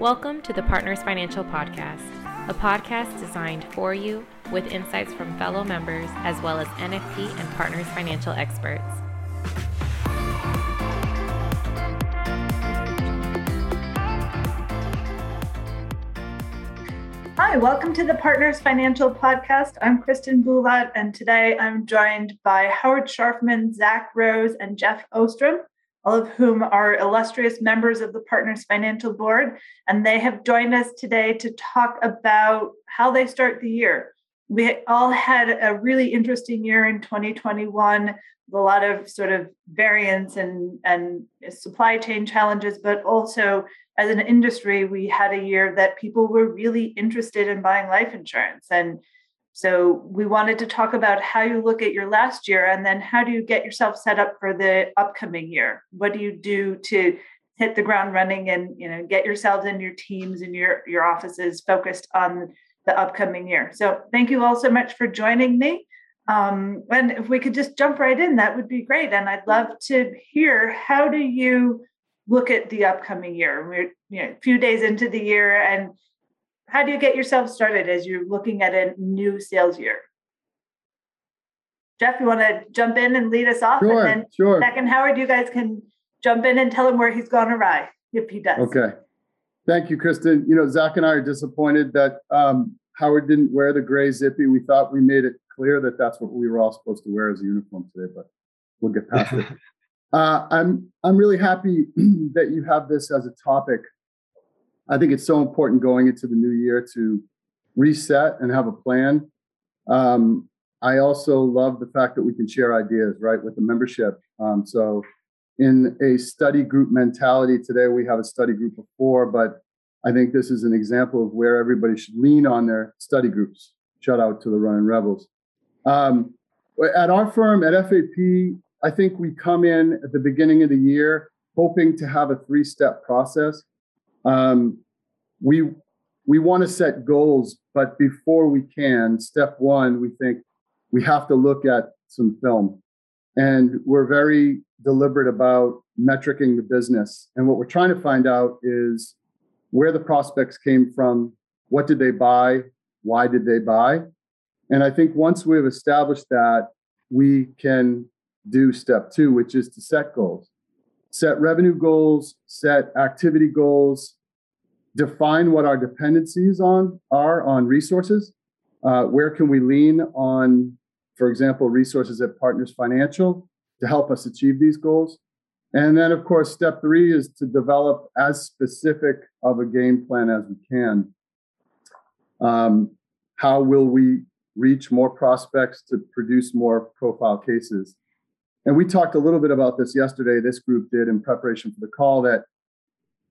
Welcome to the Partners Financial Podcast, a podcast designed for you with insights from fellow members as well as NFP and Partners Financial experts. Hi, welcome to the Partners Financial Podcast. I'm Kristen Boulat, and today I'm joined by Howard Scharfman, Zach Rose, and Jeff Ostrom all of whom are illustrious members of the Partners Financial Board. And they have joined us today to talk about how they start the year. We all had a really interesting year in 2021 with a lot of sort of variance and, and supply chain challenges, but also as an industry, we had a year that people were really interested in buying life insurance. And so we wanted to talk about how you look at your last year and then how do you get yourself set up for the upcoming year? What do you do to hit the ground running and you know get yourselves and your teams and your your offices focused on the upcoming year? So thank you all so much for joining me. Um, and if we could just jump right in, that would be great. And I'd love to hear how do you look at the upcoming year? We're you know a few days into the year and how do you get yourself started as you're looking at a new sales year? Jeff, you want to jump in and lead us off? Sure, and then sure. Zach and Howard, you guys can jump in and tell him where he's gone awry if he does. Okay. Thank you, Kristen. You know, Zach and I are disappointed that um, Howard didn't wear the gray zippy. We thought we made it clear that that's what we were all supposed to wear as a uniform today, but we'll get past it. Uh, I'm I'm really happy that you have this as a topic I think it's so important going into the new year to reset and have a plan. Um, I also love the fact that we can share ideas, right, with the membership. Um, so, in a study group mentality today, we have a study group of four, but I think this is an example of where everybody should lean on their study groups. Shout out to the Running Rebels. Um, at our firm, at FAP, I think we come in at the beginning of the year hoping to have a three step process um, we we want to set goals, but before we can, step one, we think we have to look at some film, and we're very deliberate about metricing the business. And what we're trying to find out is where the prospects came from, what did they buy, why did they buy, and I think once we've established that, we can do step two, which is to set goals set revenue goals, set activity goals, define what our dependencies on are on resources. Uh, where can we lean on, for example, resources at Partners Financial to help us achieve these goals? And then, of course, step three is to develop as specific of a game plan as we can. Um, how will we reach more prospects to produce more profile cases? And we talked a little bit about this yesterday, this group did in preparation for the call, that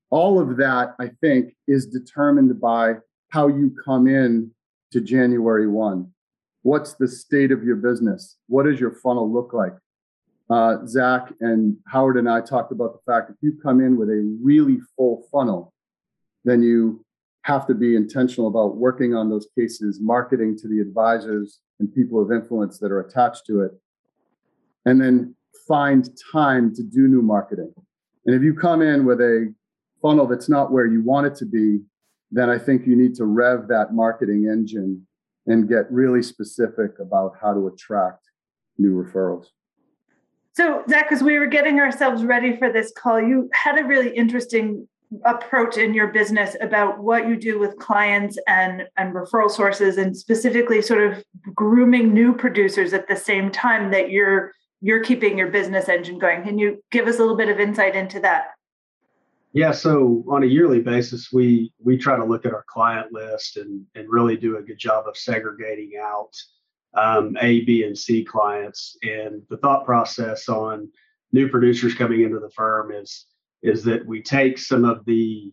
all of that, I think, is determined by how you come in to January 1. What's the state of your business? What does your funnel look like? Uh, Zach and Howard and I talked about the fact if you come in with a really full funnel, then you have to be intentional about working on those cases, marketing to the advisors and people of influence that are attached to it, and then find time to do new marketing. And if you come in with a funnel that's not where you want it to be, then I think you need to rev that marketing engine and get really specific about how to attract new referrals. So, Zach, as we were getting ourselves ready for this call, you had a really interesting approach in your business about what you do with clients and, and referral sources, and specifically sort of grooming new producers at the same time that you're you're keeping your business engine going. Can you give us a little bit of insight into that? Yeah, so on a yearly basis, we we try to look at our client list and and really do a good job of segregating out um, A, B, and C clients. And the thought process on new producers coming into the firm is is that we take some of the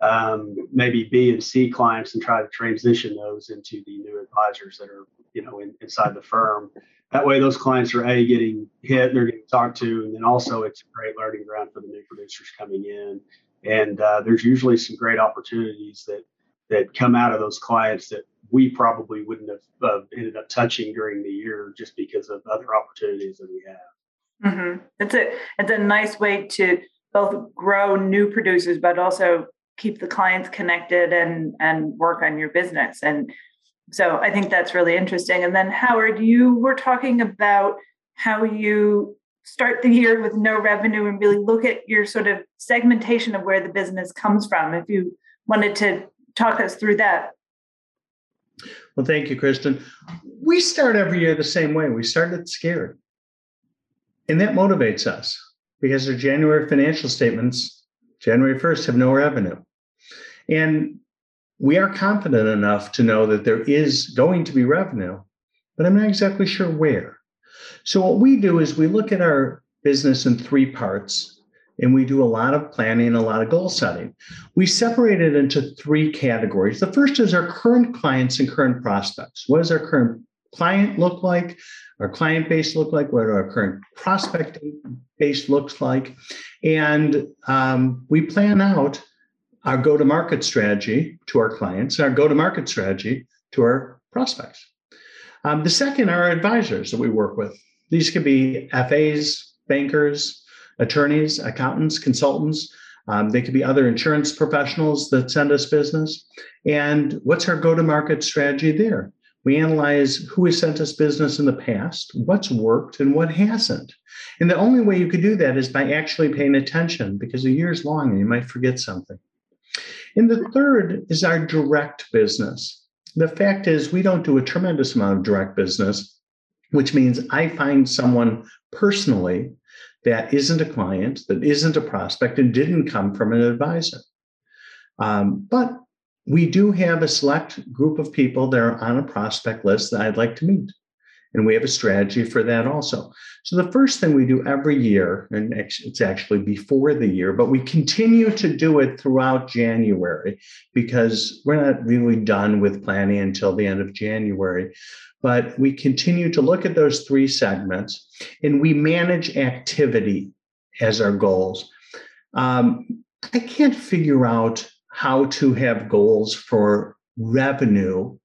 um, maybe B and C clients and try to transition those into the new advisors that are you know in, inside the firm. That way those clients are a getting hit they're getting talked to and then also it's a great learning ground for the new producers coming in. And uh, there's usually some great opportunities that that come out of those clients that we probably wouldn't have uh, ended up touching during the year just because of other opportunities that we have. Mm-hmm. it's a it's a nice way to both grow new producers but also keep the clients connected and and work on your business. And so i think that's really interesting. And then howard you were talking about how you start the year with no revenue and really look at your sort of segmentation of where the business comes from if you wanted to talk us through that. Well thank you kristen. We start every year the same way. We start started scared. And that motivates us because our january financial statements january 1st have no revenue. And we are confident enough to know that there is going to be revenue, but I'm not exactly sure where. So, what we do is we look at our business in three parts and we do a lot of planning, a lot of goal setting. We separate it into three categories. The first is our current clients and current prospects. What does our current client look like? Our client base look like? What our current prospect base looks like? And um, we plan out our go to market strategy to our clients, our go to market strategy to our prospects. Um, the second are our advisors that we work with. These could be FAs, bankers, attorneys, accountants, consultants. Um, they could be other insurance professionals that send us business. And what's our go to market strategy there? We analyze who has sent us business in the past, what's worked, and what hasn't. And the only way you could do that is by actually paying attention because a year's long and you might forget something. And the third is our direct business. The fact is, we don't do a tremendous amount of direct business, which means I find someone personally that isn't a client, that isn't a prospect, and didn't come from an advisor. Um, but we do have a select group of people that are on a prospect list that I'd like to meet. And we have a strategy for that also. So the first thing we do every year, and it's actually before the year, but we continue to do it throughout January because we're not really done with planning until the end of January. But we continue to look at those three segments and we manage activity as our goals. Um, I can't figure out how to have goals for revenue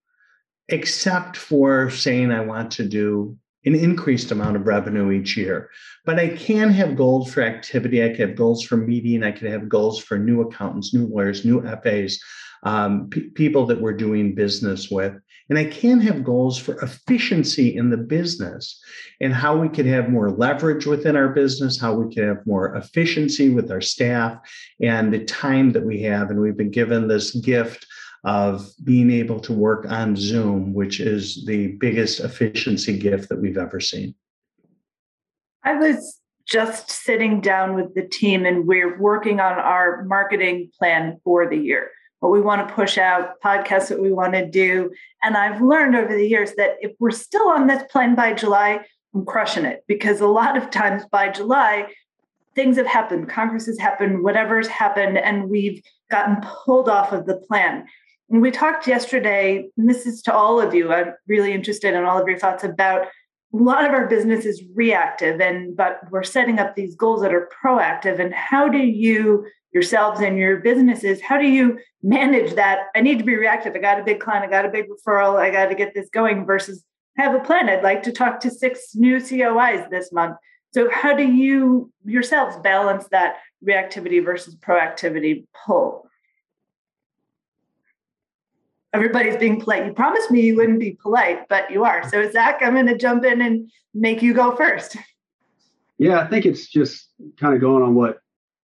except for saying I want to do an increased amount of revenue each year. But I can have goals for activity. I can have goals for meeting. I can have goals for new accountants, new lawyers, new FAs, um, p- people that we're doing business with. And I can have goals for efficiency in the business and how we could have more leverage within our business, how we could have more efficiency with our staff and the time that we have. And we've been given this gift of being able to work on Zoom, which is the biggest efficiency gift that we've ever seen. I was just sitting down with the team and we're working on our marketing plan for the year. What we want to push out, podcasts that we want to do. And I've learned over the years that if we're still on this plan by July, I'm crushing it because a lot of times by July, things have happened, Congress has happened, whatever's happened, and we've gotten pulled off of the plan we talked yesterday, and this is to all of you. I'm really interested in all of your thoughts about a lot of our business is reactive and but we're setting up these goals that are proactive. And how do you yourselves and your businesses how do you manage that? I need to be reactive. I got a big client i got a big referral i got to get this going versus have a plan. I'd like to talk to six new cois this month. So how do you yourselves balance that reactivity versus proactivity pull everybody's being polite. You promised me you wouldn't be polite, but you are. So, Zach, I'm going to jump in and make you go first. Yeah, I think it's just kind of going on what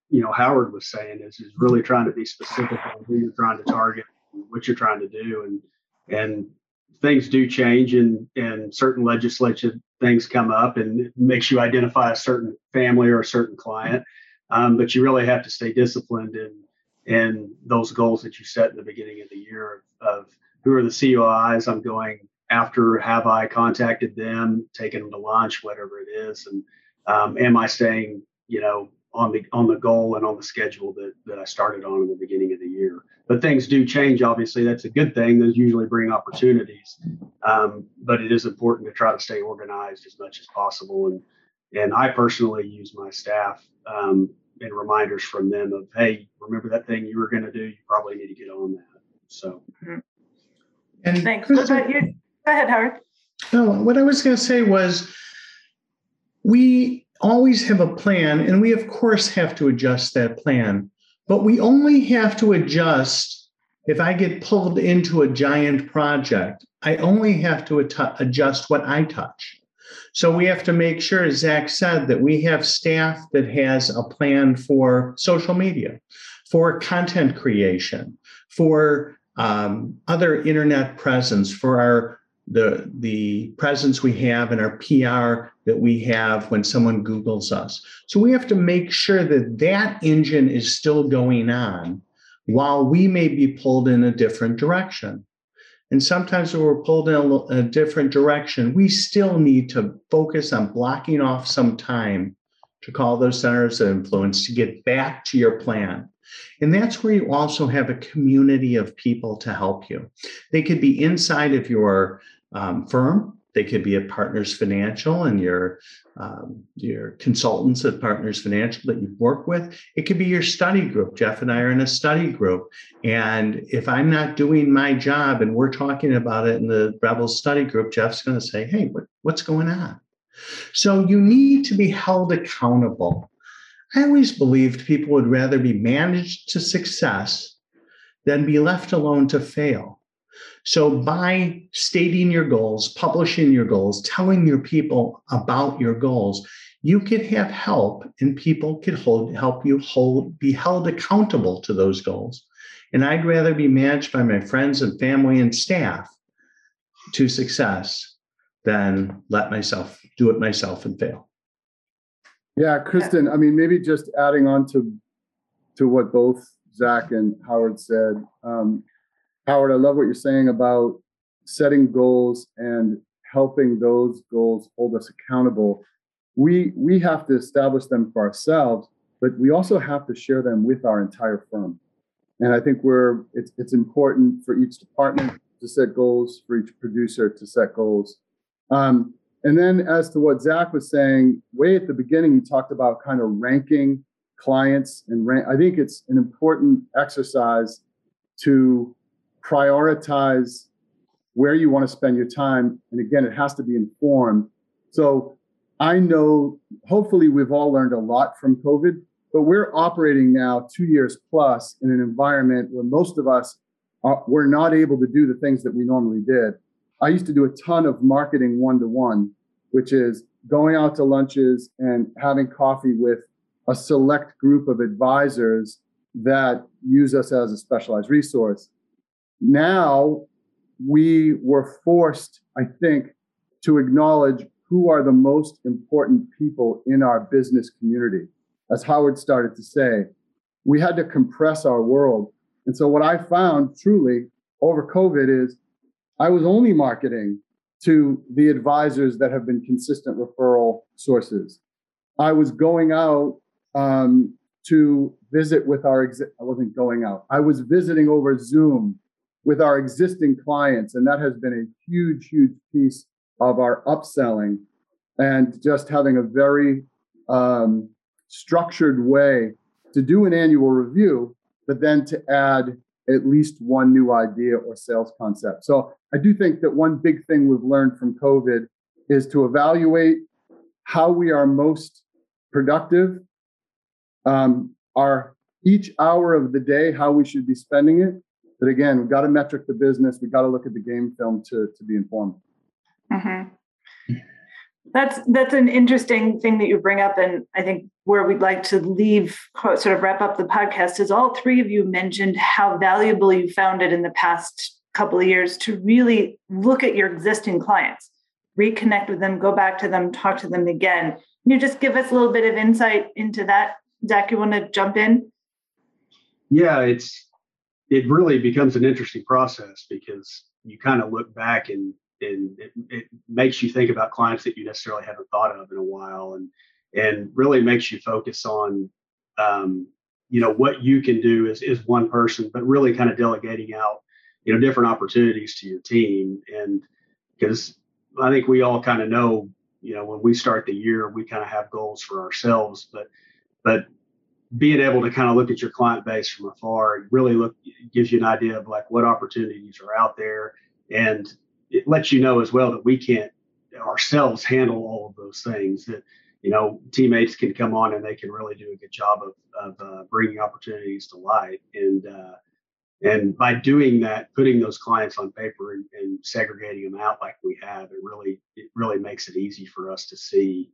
you know Howard was saying is is really trying to be specific on who you're trying to target, what you're trying to do, and and things do change and and certain legislative things come up and it makes you identify a certain family or a certain client. Um, but you really have to stay disciplined and and those goals that you set in the beginning of the year of, of who are the COIs I'm going after, have I contacted them, taken them to lunch, whatever it is, and um, am I staying, you know, on the on the goal and on the schedule that that I started on in the beginning of the year. But things do change. Obviously, that's a good thing. Those usually bring opportunities. Um, but it is important to try to stay organized as much as possible. And and I personally use my staff um, and reminders from them of, hey, remember that thing you were going to do? You probably need to get on that. So, mm-hmm. and thanks. What about you? Go ahead, Howard. No, what I was going to say was we always have a plan, and we, of course, have to adjust that plan. But we only have to adjust if I get pulled into a giant project, I only have to at- adjust what I touch. So we have to make sure, as Zach said, that we have staff that has a plan for social media, for content creation, for um, other internet presence, for our the the presence we have and our PR that we have when someone Googles us. So we have to make sure that that engine is still going on while we may be pulled in a different direction. And sometimes when we're pulled in a, a different direction, we still need to focus on blocking off some time to call those centers of influence to get back to your plan. And that's where you also have a community of people to help you. They could be inside of your um, firm. They could be at Partners Financial and your um, your consultants at Partners Financial that you work with. It could be your study group. Jeff and I are in a study group, and if I'm not doing my job and we're talking about it in the Rebel study group, Jeff's going to say, "Hey, what, what's going on?" So you need to be held accountable. I always believed people would rather be managed to success than be left alone to fail. So, by stating your goals, publishing your goals, telling your people about your goals, you can have help and people can hold, help you hold, be held accountable to those goals. And I'd rather be managed by my friends and family and staff to success than let myself do it myself and fail. Yeah, Kristen, I mean, maybe just adding on to to what both Zach and Howard said. Um, Howard, I love what you're saying about setting goals and helping those goals hold us accountable. We we have to establish them for ourselves, but we also have to share them with our entire firm. And I think we're it's it's important for each department to set goals, for each producer to set goals. Um, and then as to what Zach was saying, way at the beginning, he talked about kind of ranking clients and rank. I think it's an important exercise to prioritize where you want to spend your time. And again, it has to be informed. So I know, hopefully, we've all learned a lot from COVID, but we're operating now two years plus in an environment where most of us are, were not able to do the things that we normally did. I used to do a ton of marketing one to one, which is going out to lunches and having coffee with a select group of advisors that use us as a specialized resource now we were forced, I think, to acknowledge who are the most important people in our business community. As Howard started to say, we had to compress our world. And so, what I found truly over COVID is I was only marketing to the advisors that have been consistent referral sources. I was going out um, to visit with our, I wasn't going out, I was visiting over Zoom with our existing clients. And that has been a huge, huge piece of our upselling and just having a very um, structured way to do an annual review, but then to add at least one new idea or sales concept. So I do think that one big thing we've learned from COVID is to evaluate how we are most productive, um, our each hour of the day, how we should be spending it, but again, we've got to metric the business. We've got to look at the game film to, to be informed. Mm-hmm. That's that's an interesting thing that you bring up, and I think where we'd like to leave, sort of wrap up the podcast, is all three of you mentioned how valuable you found it in the past couple of years to really look at your existing clients, reconnect with them, go back to them, talk to them again. Can you just give us a little bit of insight into that? Zach, you want to jump in? Yeah, it's it really becomes an interesting process because you kind of look back and and it, it, makes you think about clients that you necessarily haven't thought of in a while and and really makes you focus on um, you know what you can do as, as one person but really kind of delegating out you know different opportunities to your team. And because i think we all kind of know you know when we start the year we kind of have goals for ourselves but but being able to kind of look at your client base from afar really look gives you an idea of like what opportunities are out there and it lets you know as well that we can't ourselves handle all of those things that you know, teammates can come on and they can really do a good job of, of uh, bringing opportunities to light. And uh, and by doing that, putting those clients on paper and, and, segregating them out like we have, it really it really makes it easy for us to see,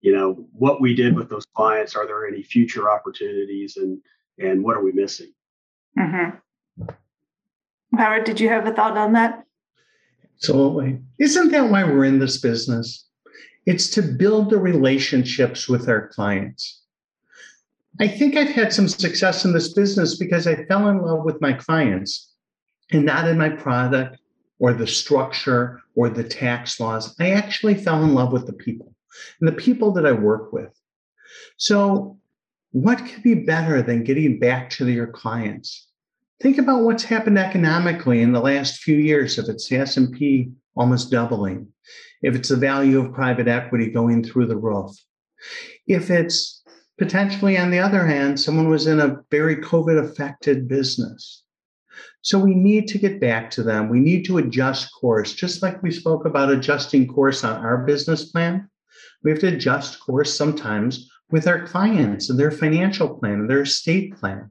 you know, what we did with those clients. Are there any future opportunities, and and what are we missing? Mm-hmm. Howard, did you have a thought on that? Absolutely. Isn't that why we're in this business? It's to build the relationships with our clients. I think I've had some success in this business because I fell in love with my clients and not in my product or the structure or the tax laws. I actually fell in love with the people and the people that I work with. So, what could be better than getting back to your clients? Think about what's happened economically in the last few years. If it's the S&P almost doubling, if it's the value of private equity going through the roof, if it's potentially, on the other hand, someone was in a very COVID affected business. So we need to get back to them. We need to adjust course, just like we spoke about adjusting course on our business plan. We have to adjust course sometimes with our clients and their financial plan and their estate plan.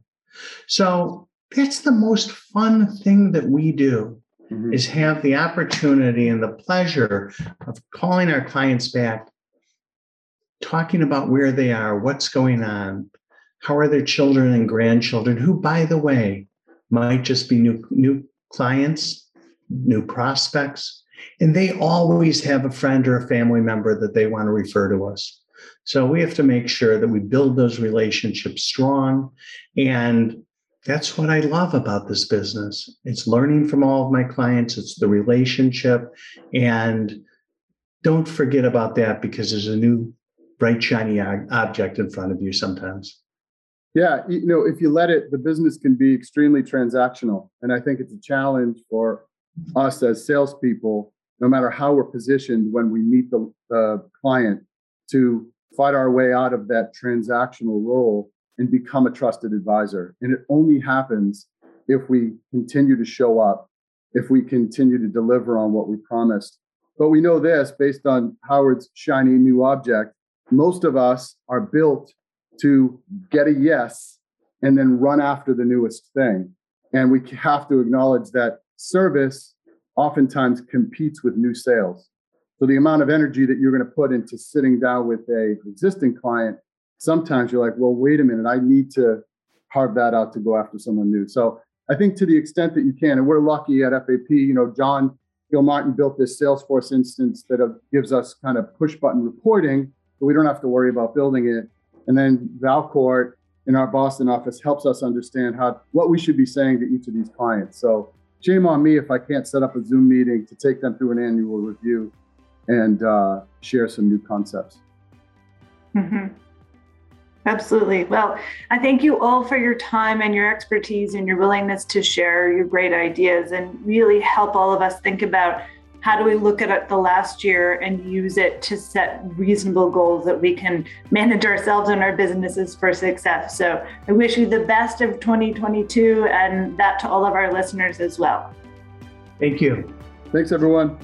So that's the most fun thing that we do mm-hmm. is have the opportunity and the pleasure of calling our clients back, talking about where they are, what's going on, how are their children and grandchildren, who, by the way, might just be new, new clients, new prospects, and they always have a friend or a family member that they want to refer to us. So we have to make sure that we build those relationships strong and that's what I love about this business. It's learning from all of my clients, it's the relationship. And don't forget about that because there's a new bright, shiny object in front of you sometimes. Yeah, you know, if you let it, the business can be extremely transactional. And I think it's a challenge for us as salespeople, no matter how we're positioned when we meet the, client, to fight our way out of that transactional role and become a trusted advisor. And it only happens if we continue to show up, if we continue to deliver on what we promised. But we know this based on Howard's shiny new object. Most of us are built to get a yes and then run after the newest thing. And we have to acknowledge that service oftentimes competes with new sales. So the amount of energy that you're going to put into sitting down with a existing client sometimes you're like, well, wait a minute, I need to carve that out to go after someone new. So I think to the extent that you can, and we're lucky at FAP, you know, John Gil Martin built this Salesforce instance that gives us kind of push button reporting, but we don't have to worry about building it. And then Valcourt in our Boston office helps us understand how what we should be saying to each of these clients. So shame on me if I can't set up a Zoom meeting to take them through an annual review and uh, share some new concepts. Mm-hmm. Absolutely. Well, I thank you all for your time and your expertise and your willingness to share your great ideas and really help all of us think about how do we look at the last year and use it to set reasonable goals that we can manage ourselves and our businesses for success. So I wish you the best of 2022 and that to all of our listeners as well. Thank you. Thanks, everyone.